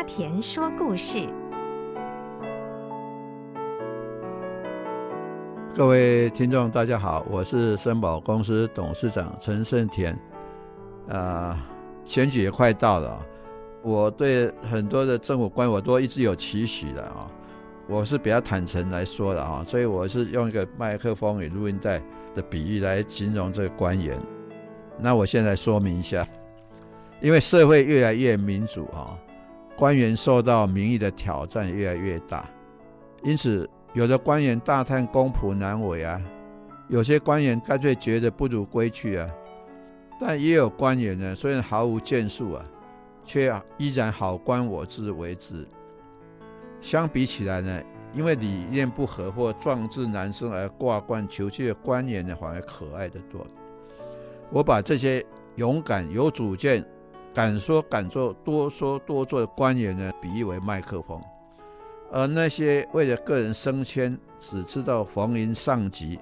阿沺说故事。各位听众，大家好，我是森宝公司董事长陈胜田。啊、呃，选举也快到了，我对很多的政府官我都一直有期许的啊。我是比较坦诚来说的啊，所以我是用一个麦克风与录音带的比喻来形容这个官员。那我现在说明一下，因为社会越来越民主啊，官员受到民意的挑战越来越大，因此有的官员大叹公仆难为啊，有些官员干脆觉得不如归去啊，但也有官员呢，虽然毫无建树啊，却依然好官我自为之。相比起来呢，因为理念不合或壮志难伸而挂冠求去的官员呢，反而可爱得多。我把这些勇敢、有主见、敢说敢做、多说多做的官员呢，比喻为麦克风；而那些为了个人升迁，只知道逢迎上级，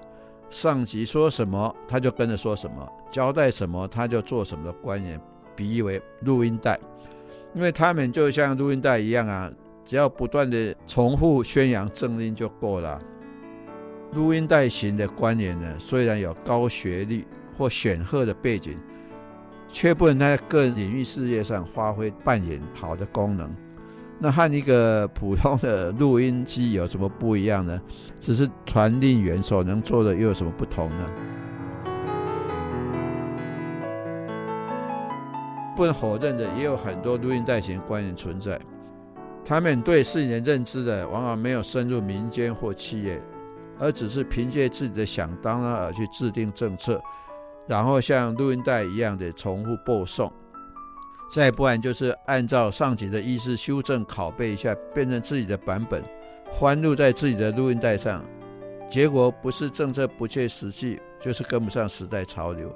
上级说什么他就跟着说什么，交代什么他就做什么的官员，比喻为录音带，因为他们就像录音带一样啊。只要不断地重复宣扬政令就够了。录音带型的官员呢，虽然有高学历或显赫的背景，却不能在个人领域事业上发挥扮演好的功能。那和一个普通的录音机有什么不一样呢？只是传令员所能做的又有什么不同呢？不能否认的，也有很多录音带型官员存在。他们对事情的认知的，往往没有深入民间或企业，而只是凭借自己的想当然而去制定政策，然后像录音带一样的重复播送。再不然就是按照上级的意思修正拷贝一下，变成自己的版本，欢录在自己的录音带上。结果不是政策不切实际，就是跟不上时代潮流。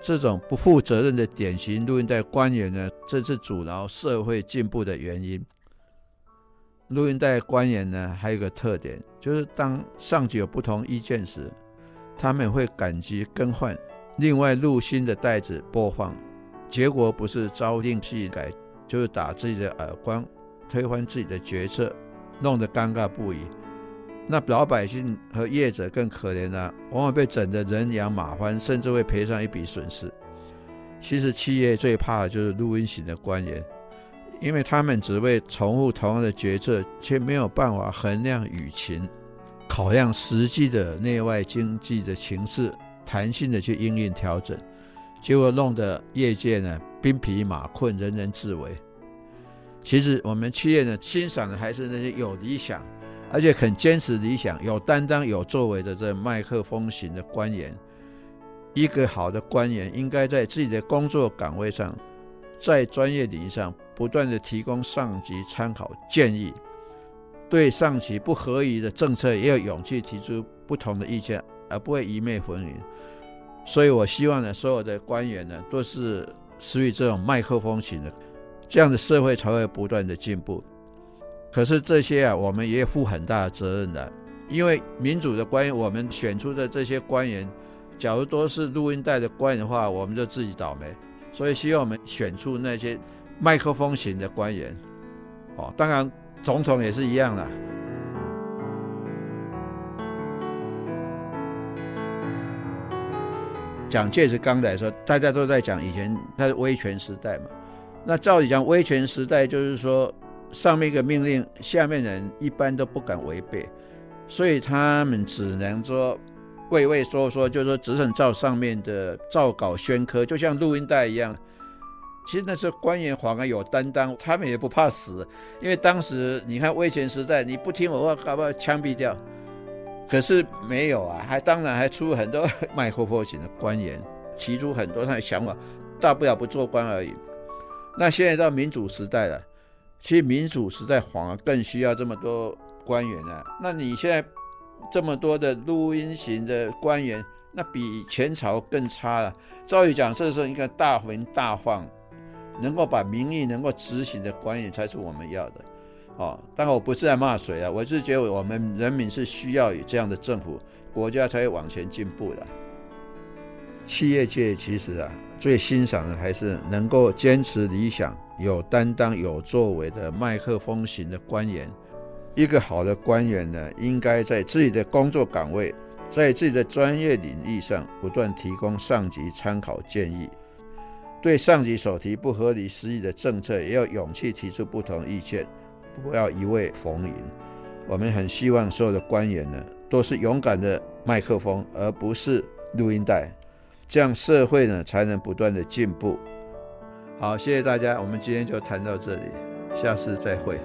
这种不负责任的典型录音带官员呢，这是阻挠社会进步的原因。录音带官员呢，还有一个特点，就是当上级有不同意见时，他们会赶急更换，另外录新的带子播放，结果不是朝令夕改，就是打自己的耳光，推翻自己的决策，弄得尴尬不已。那老百姓和业者更可怜了，往往被整得人仰马翻，甚至会赔上一笔损失。其实企业最怕的就是录音型的官员。因为他们只会重复同样的决策，却没有办法衡量舆情，考量实际的内外经济的情势，弹性的去应运调整，结果弄得业界呢兵疲马困，人人自危。其实我们企业呢欣赏的还是那些有理想，而且肯坚持理想、有担当、有作为的这麦克风型的官员。一个好的官员应该在自己的工作岗位上，在专业领域上。不断地提供上级参考建议，对上级不合宜的政策也有勇气提出不同的意见，而不会一昧逢迎。所以我希望呢，所有的官员呢，都是属于这种麦克风型的，这样的社会才会不断的进步。可是这些啊，我们也负很大的责任的，因为民主的官员，我们选出的这些官员，假如都是录音带的官员的话，我们就自己倒霉。所以希望我们选出那些。麦克风型的官员，哦，当然总统也是一样的。蒋介石刚来说，大家都在讲以前他是威权时代嘛。那照理讲，威权时代就是说，上面一个命令，下面人一般都不敢违背，所以他们只能说畏畏缩缩，就是说只能照上面的照稿宣科，就像录音带一样。其实那时候官员反而有担当，他们也不怕死，因为当时你看威权时代，你不听我话，搞不好枪毙掉。可是没有啊，还当然还出很多麦克风型的官员，提出很多他的想法，大不了不做官而已。那现在到民主时代了，其实民主时代反而更需要这么多官员啊。那你现在这么多的录音型的官员，那比前朝更差了。照理讲，这时候应该大鸣大放。能够把民意能够执行的官员才是我们要的，哦，当然我不是在骂谁啊，我是觉得我们人民是需要有这样的政府，国家才会往前进步的。企业界其实啊，最欣赏的还是能够坚持理想、有担当、有作为的麦克风型的官员。一个好的官员呢，应该在自己的工作岗位，在自己的专业领域上不断提供上级参考建议。对上级所提不合理失义的政策，也要勇气提出不同意见，不要一味逢迎。我们很希望所有的官员呢，都是勇敢的麦克风，而不是录音带，这样社会呢才能不断的进步。好，谢谢大家，我们今天就谈到这里，下次再会。